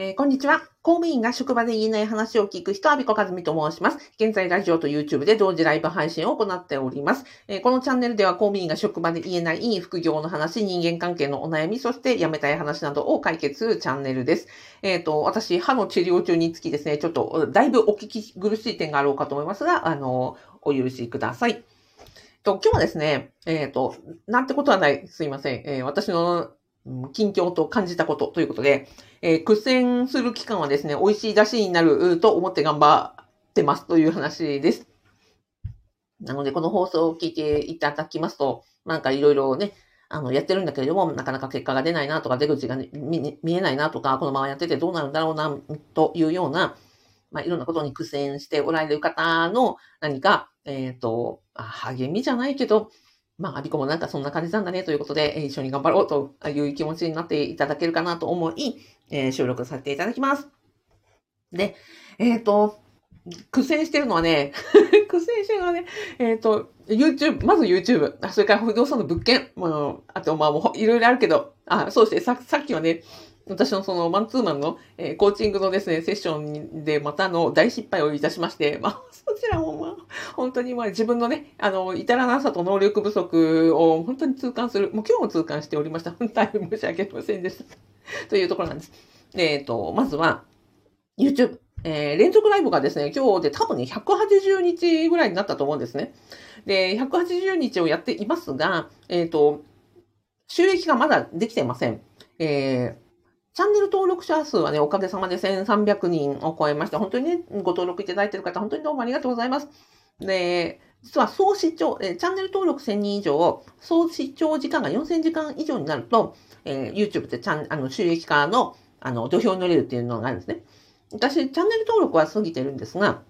えー、こんにちは。公務員が職場で言えない話を聞く人、アビコカズミと申します。現在、ラジオと YouTube で同時ライブ配信を行っております。えー、このチャンネルでは公務員が職場で言えない副業の話、人間関係のお悩み、そして辞めたい話などを解決するチャンネルです。えっ、ー、と、私、歯の治療中につきですね、ちょっと、だいぶお聞き苦しい点があろうかと思いますが、あの、お許しください。と、今日はですね、えっ、と、なんてことはない、すいません。え私の近況と感じたことということで、えー、苦戦する期間はですね、美味しい出汁になると思って頑張ってますという話です。なので、この放送を聞いていただきますと、なんかいろいろね、あの、やってるんだけれども、なかなか結果が出ないなとか、出口が、ね、見えないなとか、このままやっててどうなるんだろうな、というような、まあ、いろんなことに苦戦しておられる方の何か、えっ、ー、と、励みじゃないけど、まあ、アビコもなんかそんな感じなんだねということで、一緒に頑張ろうという気持ちになっていただけるかなと思い、えー、収録させていただきます。で、えっ、ー、と、苦戦してるのはね、苦戦してるのはね、えっ、ー、と、YouTube、まず YouTube、それから不動産の物件、まあ、あと、まあ、もういろいろあるけど、あ、そうしてさ、さっきはね、私のそのマンツーマンの、えー、コーチングのですね、セッションでまたの大失敗をいたしまして、まあ、そちらもまあ、本当にまあ自分のね、あの、至らなさと能力不足を本当に痛感する、もう今日も痛感しておりました。本当に申し訳ありませんでした。というところなんです。えっ、ー、と、まずは、YouTube。えー、連続ライブがですね、今日で多分ね、180日ぐらいになったと思うんですね。で、180日をやっていますが、えっ、ー、と、収益がまだできていません。えー、チャンネル登録者数はね、おかげさまで1300人を超えまして、本当にね、ご登録いただいている方、本当にどうもありがとうございます。で、実は総視聴、えチャンネル登録1000人以上、総視聴時間が4000時間以上になると、えー、YouTube ってチャンあの収益化のあの土俵に乗れるっていうのがあるんですね。私、チャンネル登録は過ぎてるんですが、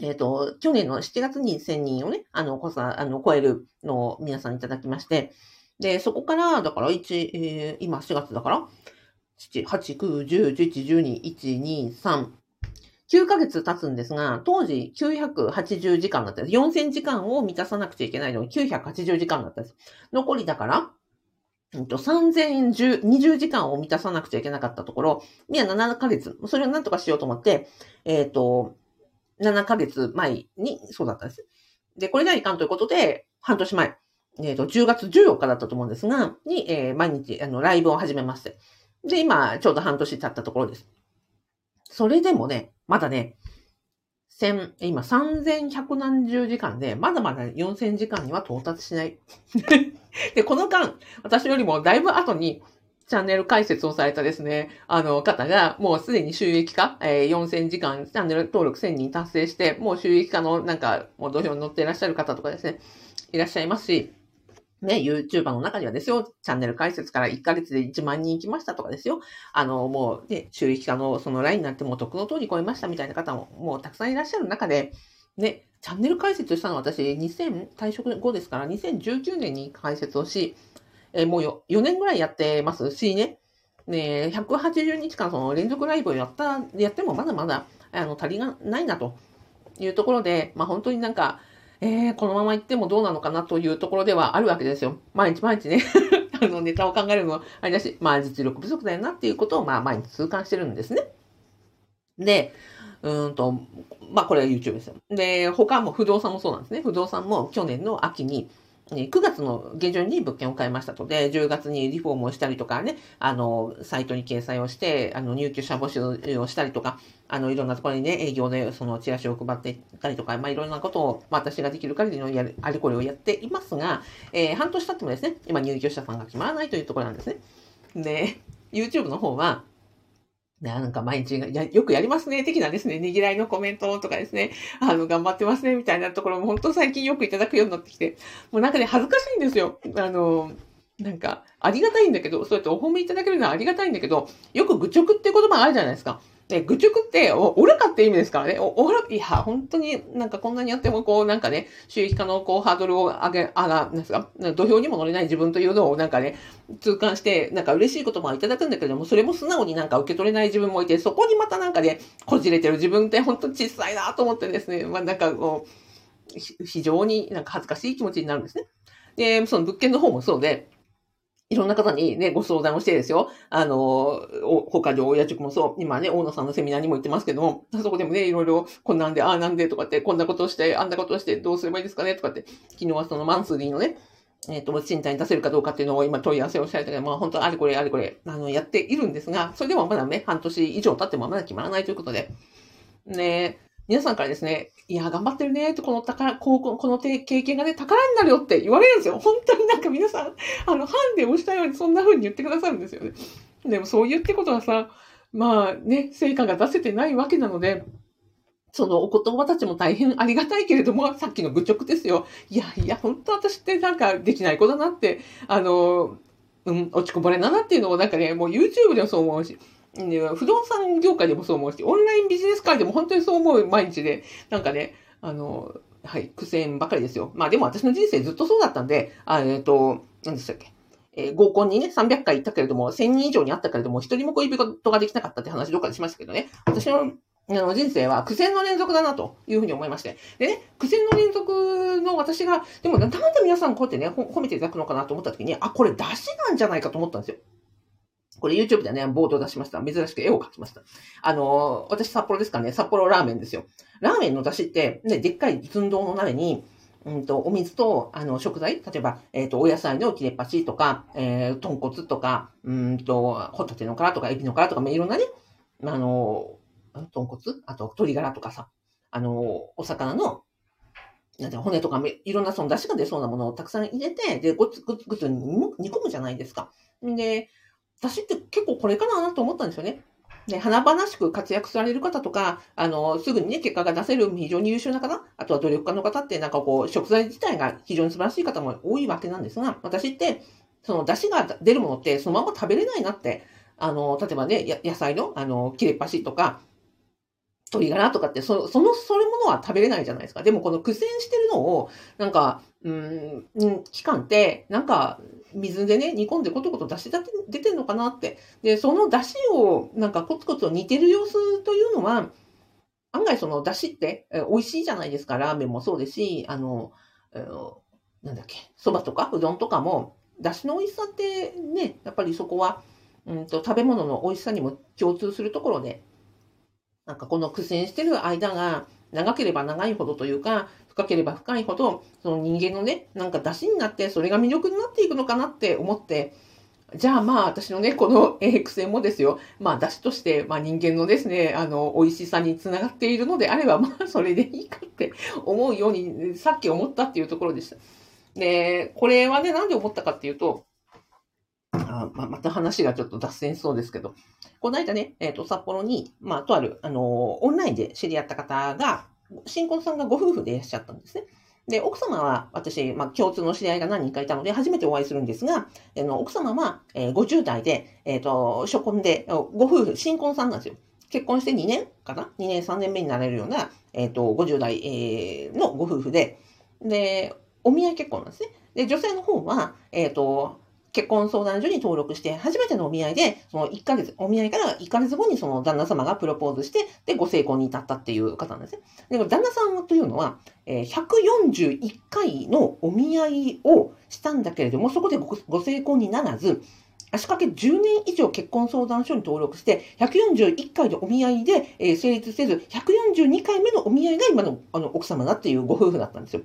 えっ、ー、と、去年の7月に1000人をね、あの、こさ、あの、超えるのを皆さんいただきまして、で、そこから、だから、1、えー、今4月だから、7、8、9、10、11、12、1、2、3、9ヶ月経つんですが、当時980時間だったんです。4000時間を満たさなくちゃいけないのに980時間だったんです。残りだから、3020時間を満たさなくちゃいけなかったところ、みんな7ヶ月、それをなんとかしようと思って、えっ、ー、と、7ヶ月前にそうだったんです。で、これがいかんということで、半年前、えっ、ー、と、10月14日だったと思うんですが、に、えー、毎日、あの、ライブを始めまして。で、今、ちょうど半年経ったところです。それでもね、まだね、千、今3100何十時間で、まだまだ4000時間には到達しない。で、この間、私よりもだいぶ後に、チャンネル解説をされたですね、あの方が、もうすでに収益化、えー、4000時間、チャンネル登録1000人達成して、もう収益化のなんか、もう土俵に乗っていらっしゃる方とかですね、いらっしゃいますし、ね、YouTuber の中にはですよ、チャンネル開設から1ヶ月で1万人行きましたとかですよ。あの、もうね、収益化のそのラインになってもう徳の通り超えましたみたいな方ももうたくさんいらっしゃる中で、ね、チャンネル開設したのは私、2000、退職後ですから、2019年に開設をし、えもう 4, 4年ぐらいやってますしね、ね、180日間その連続ライブをやった、やってもまだまだ、あの、足りがないなというところで、まあ本当になんか、えー、このまま行ってもどうなのかなというところではあるわけですよ。毎日毎日ね あの、ネタを考えるのはあれだし、まあ実力不足だよなっていうことを、まあ毎日痛感してるんですね。で、うんと、まあこれは YouTube ですよ。で、他も不動産もそうなんですね。不動産も去年の秋に、9月の下旬に物件を買いましたとで、10月にリフォームをしたりとかね、あの、サイトに掲載をして、あの、入居者募集をしたりとか、あの、いろんなところにね、営業でそのチラシを配っていったりとか、まあ、いろんなことを、まあ、私ができる限りのやる、あれこれをやっていますが、えー、半年経ってもですね、今入居者さんが決まらないというところなんですね。で、YouTube の方は、なんか毎日や、よくやりますね、的なですね、ねぎらいのコメントとかですね、あの、頑張ってますね、みたいなところも本当最近よくいただくようになってきて、もうなんかね、恥ずかしいんですよ。あの、なんか、ありがたいんだけど、そうやってお褒めいただけるのはありがたいんだけど、よく愚直って言葉あるじゃないですか。で、愚直って、お、愚かって意味ですからね。お、おら、いや、本当になんかこんなにやっても、こう、なんかね、収益化のこう、ハードルを上げ、あが、なんですか、土俵にも乗れない自分というのをなんかね、痛感して、なんか嬉しい言葉をいただくんだけども、それも素直になんか受け取れない自分もいて、そこにまたなんかね、こじれてる自分って本当小さいなと思ってですね、まあなんかこう、非常になんか恥ずかしい気持ちになるんですね。で、その物件の方もそうで、いろんな方にね、ご相談をしてですよ。あの、他上親塾もそう、今ね、大野さんのセミナーにも行ってますけども、あそこでもね、いろいろ、こんなんで、ああなんでとかって、こんなことをして、あんなことをして、どうすればいいですかね？とかって、昨日はそのマンスリーのね、えっ、ー、と、賃貸に出せるかどうかっていうのを今問い合わせをしたりとか、まあ本当あれこれあれこれ、あの、やっているんですが、それでもまだね、半年以上経ってもまだ決まらないということで、ね、皆さんからですね、いや、頑張ってるね、と、この宝、こここの経験がね、宝になるよって言われるんですよ。本当になんか皆さん、あの、ハンデをしたようにそんな風に言ってくださるんですよね。でもそう言ってことはさ、まあね、成果が出せてないわけなので、そのお言葉たちも大変ありがたいけれども、さっきの愚直ですよ。いやいや、本当私ってなんかできない子だなって、あの、うん、落ちこぼれだなっていうのをなんかね、もう YouTube でもそう思うし、不動産業界でもそう思うし、オンラインビジネス界でも本当にそう思う毎日で、なんかね、あの、はい、苦戦ばかりですよ。まあでも私の人生ずっとそうだったんで、あえっ、ー、と、何でしたっけ。えー、合コンにね、300回行ったけれども、1000人以上に会ったけれども、一人も恋人ができなかったって話どっかでしましたけどね。私のあの人生は苦戦の連続だなというふうに思いまして。でね、苦戦の連続の私が、でもなんで皆さんこうやってね、褒めていただくのかなと思った時に、あ、これ出しなんじゃないかと思ったんですよ。これ YouTube でね、ボード出しました。珍しく絵を描きました。あの、私札幌ですからね、札幌ラーメンですよ。ラーメンの出汁って、ね、でっかい寸胴の鍋に、うんと、お水と、あの、食材、例えば、えっ、ー、と、お野菜の切れ端とか、えー、豚骨とか、うんと、ホタテの殻とか、エビの殻とか、まあいろんなね、あの、豚骨あと、鶏ガラとかさ、あの、お魚の、なんて骨とか、いろんなその出汁が出そうなものをたくさん入れて、で、ごつぐつぐつ煮込むじゃないですか。で、私って結構これかなと思ったんですよね。で、華々しく活躍される方とか、あの、すぐにね、結果が出せる非常に優秀な方、あとは努力家の方って、なんかこう、食材自体が非常に素晴らしい方も多いわけなんですが、私って、その出汁が出るものってそのまま食べれないなって、あの、例えばね、野菜の、あの、切れっ端とか、鶏ガラとかって、そその、それものは食べれないじゃないですか。でもこの苦戦してるのを、なんか、うん、期間って、なんか、水でね、煮込んでコトコト出汁出てんのかなって。で、その出汁を、なんかコツコツ煮てる様子というのは、案外その出汁って美味しいじゃないですか。ラーメンもそうですし、あの、なんだっけ、蕎麦とかうどんとかも、出汁の美味しさってね、やっぱりそこは、うんと、食べ物の美味しさにも共通するところで、なんかこの苦戦してる間が長ければ長いほどというか、深ければ深いほど、その人間のね、なんか出しになって、それが魅力になっていくのかなって思って、じゃあまあ私のね、この、え苦戦もですよ、まあ出汁として、まあ人間のですね、あの、美味しさにつながっているのであれば、まあそれでいいかって思うように、さっき思ったっていうところでした。で、これはね、なんで思ったかっていうと、あままた話がちょっと脱線しそうですけど、この間ね、えっ、ー、と、札幌に、まあ、とある、あのオンラインで知り合った方が、新婚さんがご夫婦でいらっしゃったんですね。で、奥様は私、まあ、共通の知り合いが何人かいたので、初めてお会いするんですが、あの奥様は、えー、50代で、えっ、ー、と、初婚で、ご夫婦、新婚さんなんですよ。結婚して2年かな ?2 年、3年目になれるような、えっ、ー、と、50代、えー、のご夫婦で、で、お見合い結婚なんですね。で、女性の方は、えっ、と、結婚相談所に登録して、初めてのお見合いで、その1ヶ月、お見合いから1ヶ月後にその旦那様がプロポーズして、で、ご成婚に至ったっていう方なんですね。で、旦那さんというのは、え、141回のお見合いをしたんだけれども、そこでご成婚にならず、足掛け10年以上結婚相談所に登録して、141回のお見合いで、え、成立せず、142回目のお見合いが今のあの奥様だっていうご夫婦だったんですよ。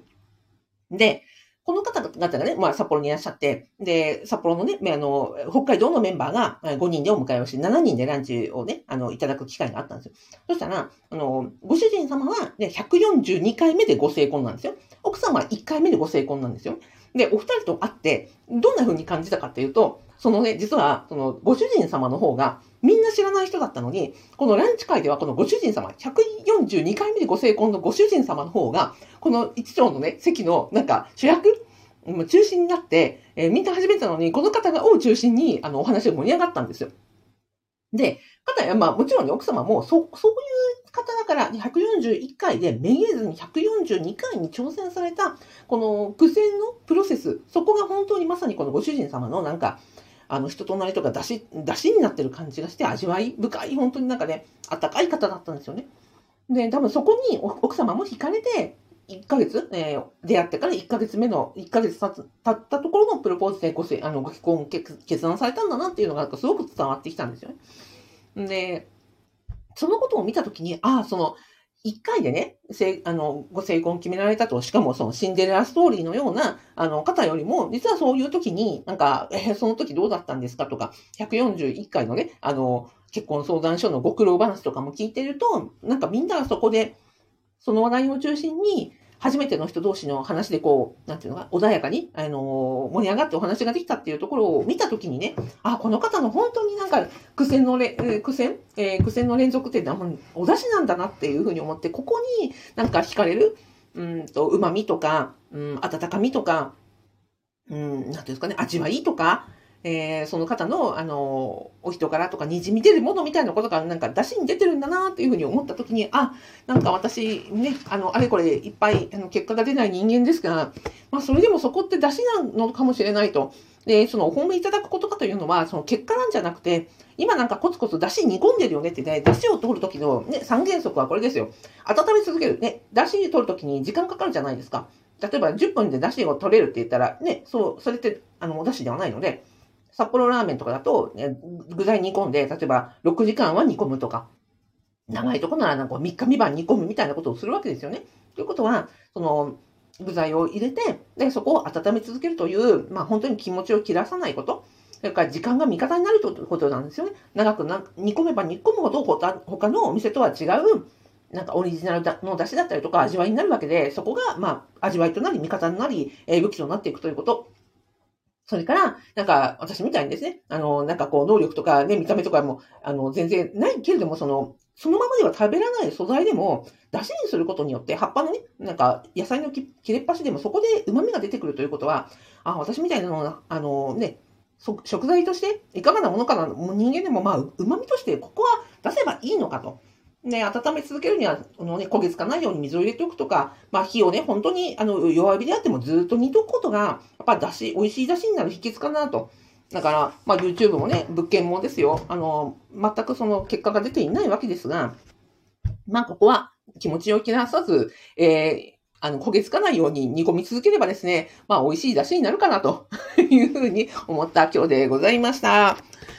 で、この方々がね、まあ、札幌にいらっしゃって、で、札幌のね、あの、北海道のメンバーが5人でお迎えをして、7人でランチをね、あの、いただく機会があったんですよ。そしたら、あの、ご主人様は、ね、142回目でご成婚なんですよ。奥様は1回目でご成婚なんですよ。で、お二人と会って、どんな風に感じたかっていうと、そのね、実は、その、ご主人様の方が、みんな知らない人だったのに、このランチ会ではこのご主人様、142回目でご成婚のご主人様の方が、この一丁のね、席のなんか主役中心になって、えー、みんな始めたのに、この方がを中心にあのお話が盛り上がったんですよ。で、方や、まあもちろんね、奥様もそ、そういう方だから141回でめげずに142回に挑戦された、この苦戦のプロセス、そこが本当にまさにこのご主人様のなんか、あの人となりとか出し、出しになってる感じがして味わい深い、本当になんかね、あったかい方だったんですよね。で、多分そこに奥様も惹かれて、1ヶ月、えー、出会ってから1ヶ月目の、1ヶ月経つ経ったところのプロポーズでごせあのご結婚決断されたんだなっていうのがすごく伝わってきたんですよね。で、そのことを見たときに、ああ、その、一回でね、せあの、ご成婚決められたと、しかもそのシンデレラストーリーのような、あの、方よりも、実はそういう時に、なんか、えー、その時どうだったんですかとか、141回のね、あの、結婚相談所のご苦労話とかも聞いてると、なんかみんなそこで、その話題を中心に、初めての人同士の話でこう、なんていうのか、穏やかに、あの盛り上がってお話ができたっていうところを見たときにね、あ、この方の本当になんか苦戦のれ、苦戦、えー、苦戦の連続っていうのはお出汁なんだなっていうふうに思って、ここになんか惹かれる、うんと、旨味とか、うん、温かみとか、うん、なんていうんですかね、味わいとか、えー、その方の、あの、お人柄とかにじみ出るものみたいなことがなんか出しに出てるんだなっていうふうに思った時に、あ、なんか私ね、あの、あれこれいっぱいあの結果が出ない人間ですが、まあそれでもそこって出しなのかもしれないと。で、そのお褒めいただくことかというのは、その結果なんじゃなくて、今なんかコツコツ出汁煮込んでるよねってね、出汁を取るときのね、三原則はこれですよ。温め続ける。ね、出汁に取るときに時間かかるじゃないですか。例えば10分で出汁を取れるって言ったら、ね、そう、それって、あの、お出汁ではないので、札幌ラーメンとかだと、ね、具材煮込んで、例えば6時間は煮込むとか、長いとこならなんか3日3晩煮込むみたいなことをするわけですよね。ということは、その、具材を入れて、で、そこを温め続けるという、まあ本当に気持ちを切らさないこと。それから時間が味方になるということなんですよね。長くな煮込めば煮込むほど他のお店とは違う、なんかオリジナルの出汁だったりとか味わいになるわけで、そこが、まあ、味わいとなり、味方になり、えー、武器となっていくということそれから、なんか、私みたいにですね、あの、なんかこう、能力とかね、見た目とかも、あの、全然ないけれども、その、そのままでは食べられない素材でも、出汁にすることによって、葉っぱのね、なんか、野菜の切れっ端でも、そこで旨味が出てくるということは、あ、私みたいなの、あの、ね、食材として、いかがなものかな、人間でも、まあ、旨味として、ここは出せばいいのかと。ね、温め続けるには、あのね、焦げつかないように水を入れておくとか、まあ火をね、本当にあの弱火であってもずっと煮とくことが、やっぱだし、美味しいだしになる秘訣かなと。だから、まあ YouTube もね、物件もですよ。あの、全くその結果が出ていないわけですが、まあここは気持ちを切らさず、えーあの、焦げつかないように煮込み続ければですね、まあ、美味しい出汁になるかなというふうに思った今日でございました。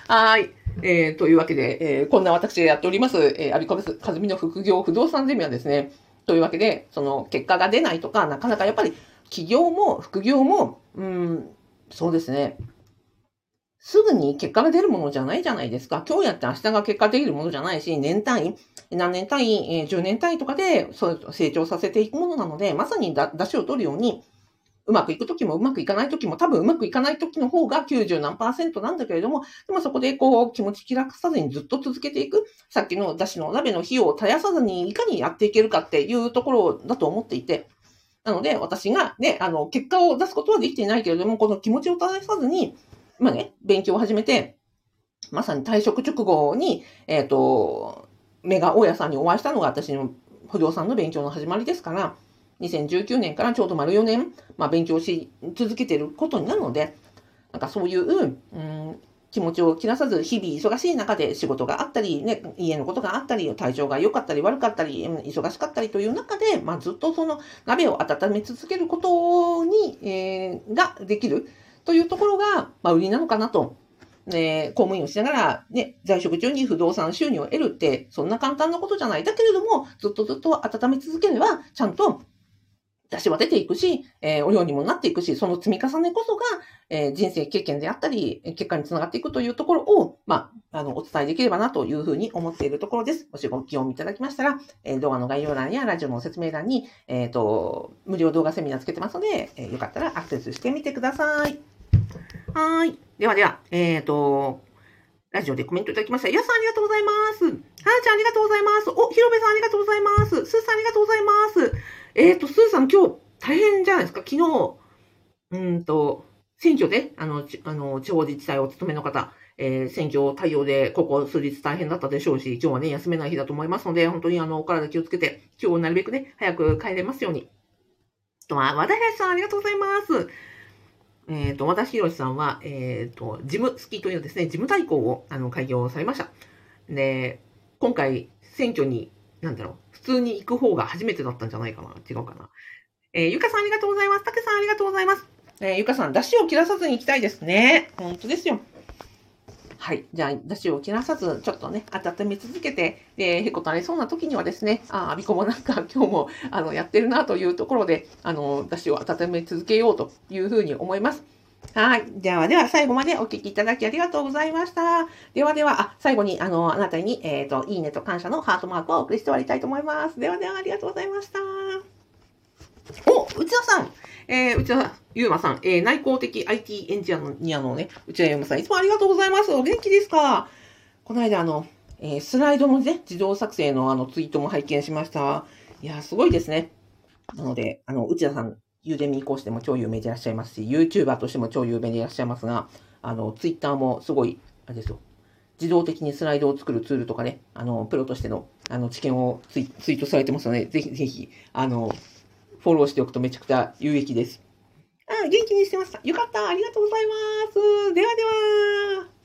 はい。えー、というわけで、えー、こんな私がやっております、えー、アビコブス、カズミの副業不動産ゼミはですね、というわけで、その結果が出ないとか、なかなかやっぱり企業も副業も、うん、そうですね、すぐに結果が出るものじゃないじゃないですか。今日やって明日が結果できるものじゃないし、年単位、何年単位、えー、10年単位とかでそう成長させていくものなので、まさにだ出しを取るように、うまくいくときもうまくいかないときも多分うまくいかないときの方が90何パーセントなんだけれども、でもそこでこう気持ち気楽さずにずっと続けていく、さっきのだしの鍋の火を絶やさずにいかにやっていけるかっていうところだと思っていて、なので私がね、あの、結果を出すことはできていないけれども、この気持ちを絶やさずに、まあね、勉強を始めて、まさに退職直後に、えっ、ー、と、メガ大家さんにお会いしたのが私の不動産の勉強の始まりですから、2019年からちょうど丸4年、まあ、勉強し続けてることになるので、なんかそういう、うん、気持ちを切らさず、日々忙しい中で仕事があったり、ね、家のことがあったり、体調が良かったり悪かったり、忙しかったりという中で、まあ、ずっとその鍋を温め続けることに、えー、ができるというところが、まあ、売りなのかなと。ね、公務員をしながら、ね、在職中に不動産収入を得るって、そんな簡単なことじゃない。だけれども、ずっとずっと温め続ければ、ちゃんと出しは出ていくし、えー、お料にもなっていくし、その積み重ねこそが、えー、人生経験であったり、結果につながっていくというところを、まあ、あの、お伝えできればなというふうに思っているところです。もしご興味いただきましたら、えー、動画の概要欄やラジオの説明欄に、えっ、と、無料動画セミナーつけてますので、えよかったらアクセスしてみてください。はい。ではでは、えっ、と、ラジオでコメントいただきました。やさんありがとうございます。はーちゃんありがとうございます。お、ひろべさんありがとうございます。すーさんありがとうございます。えっ、ー、と、スーさん今日大変じゃないですか？昨日、うんと、選挙で、あの、あの地方自治体をお務めの方、えー、選挙対応で、ここ数日大変だったでしょうし、今日はね、休めない日だと思いますので、本当にあの、お体気をつけて、今日なるべくね、早く帰れますように。とは、和田林さん、ありがとうございます。えっ、ー、と、和田博さんは、えっ、ー、と、事務付きというですね、事務代行を、あの、開業されました。で、今回、選挙になんだろう、普通に行く方が初めてだったんじゃないかな。違うかな。えー、ゆかさんありがとうございます。たけさんありがとうございます。えー、ゆかさん、出汁を切らさずに行きたいですね。本当ですよ。はい。じゃあ、出汁を切らさず、ちょっとね、温め続けて、で、へこたれそうな時にはですね、あ、あびこもなんか 今日も、あの、やってるなというところで、あの、出汁を温め続けようというふうに思います。はい。では、では、最後までお聞きいただきありがとうございました。ではでは、あ、最後に、あの、あなたに、えっ、ー、と、いいねと感謝のハートマークをお送りして終わりたいと思います。ではでは、ありがとうございました。お、内田さん。えー、内田ゆうまさん。えー、内向的 IT エンジニアのね、内田ゆうまさん。いつもありがとうございます。お元気ですか？この間、あの、えー、スライドのね、自動作成のあのツイートも拝見しました。いや、すごいですね。なので、あの、内田さん、ユーデミー講師でも超有名でいらっしゃいますし、YouTuber としても超有名でいらっしゃいますが、あの、Twitter もすごい、あれですよ、自動的にスライドを作るツールとかね、あの、プロとしての、あの、知見をツイツイートされてますので、ぜひぜひ、あの、フォローしておくとめちゃくちゃ有益です。あ、元気にしてました。よかった。ありがとうございます。ではでは。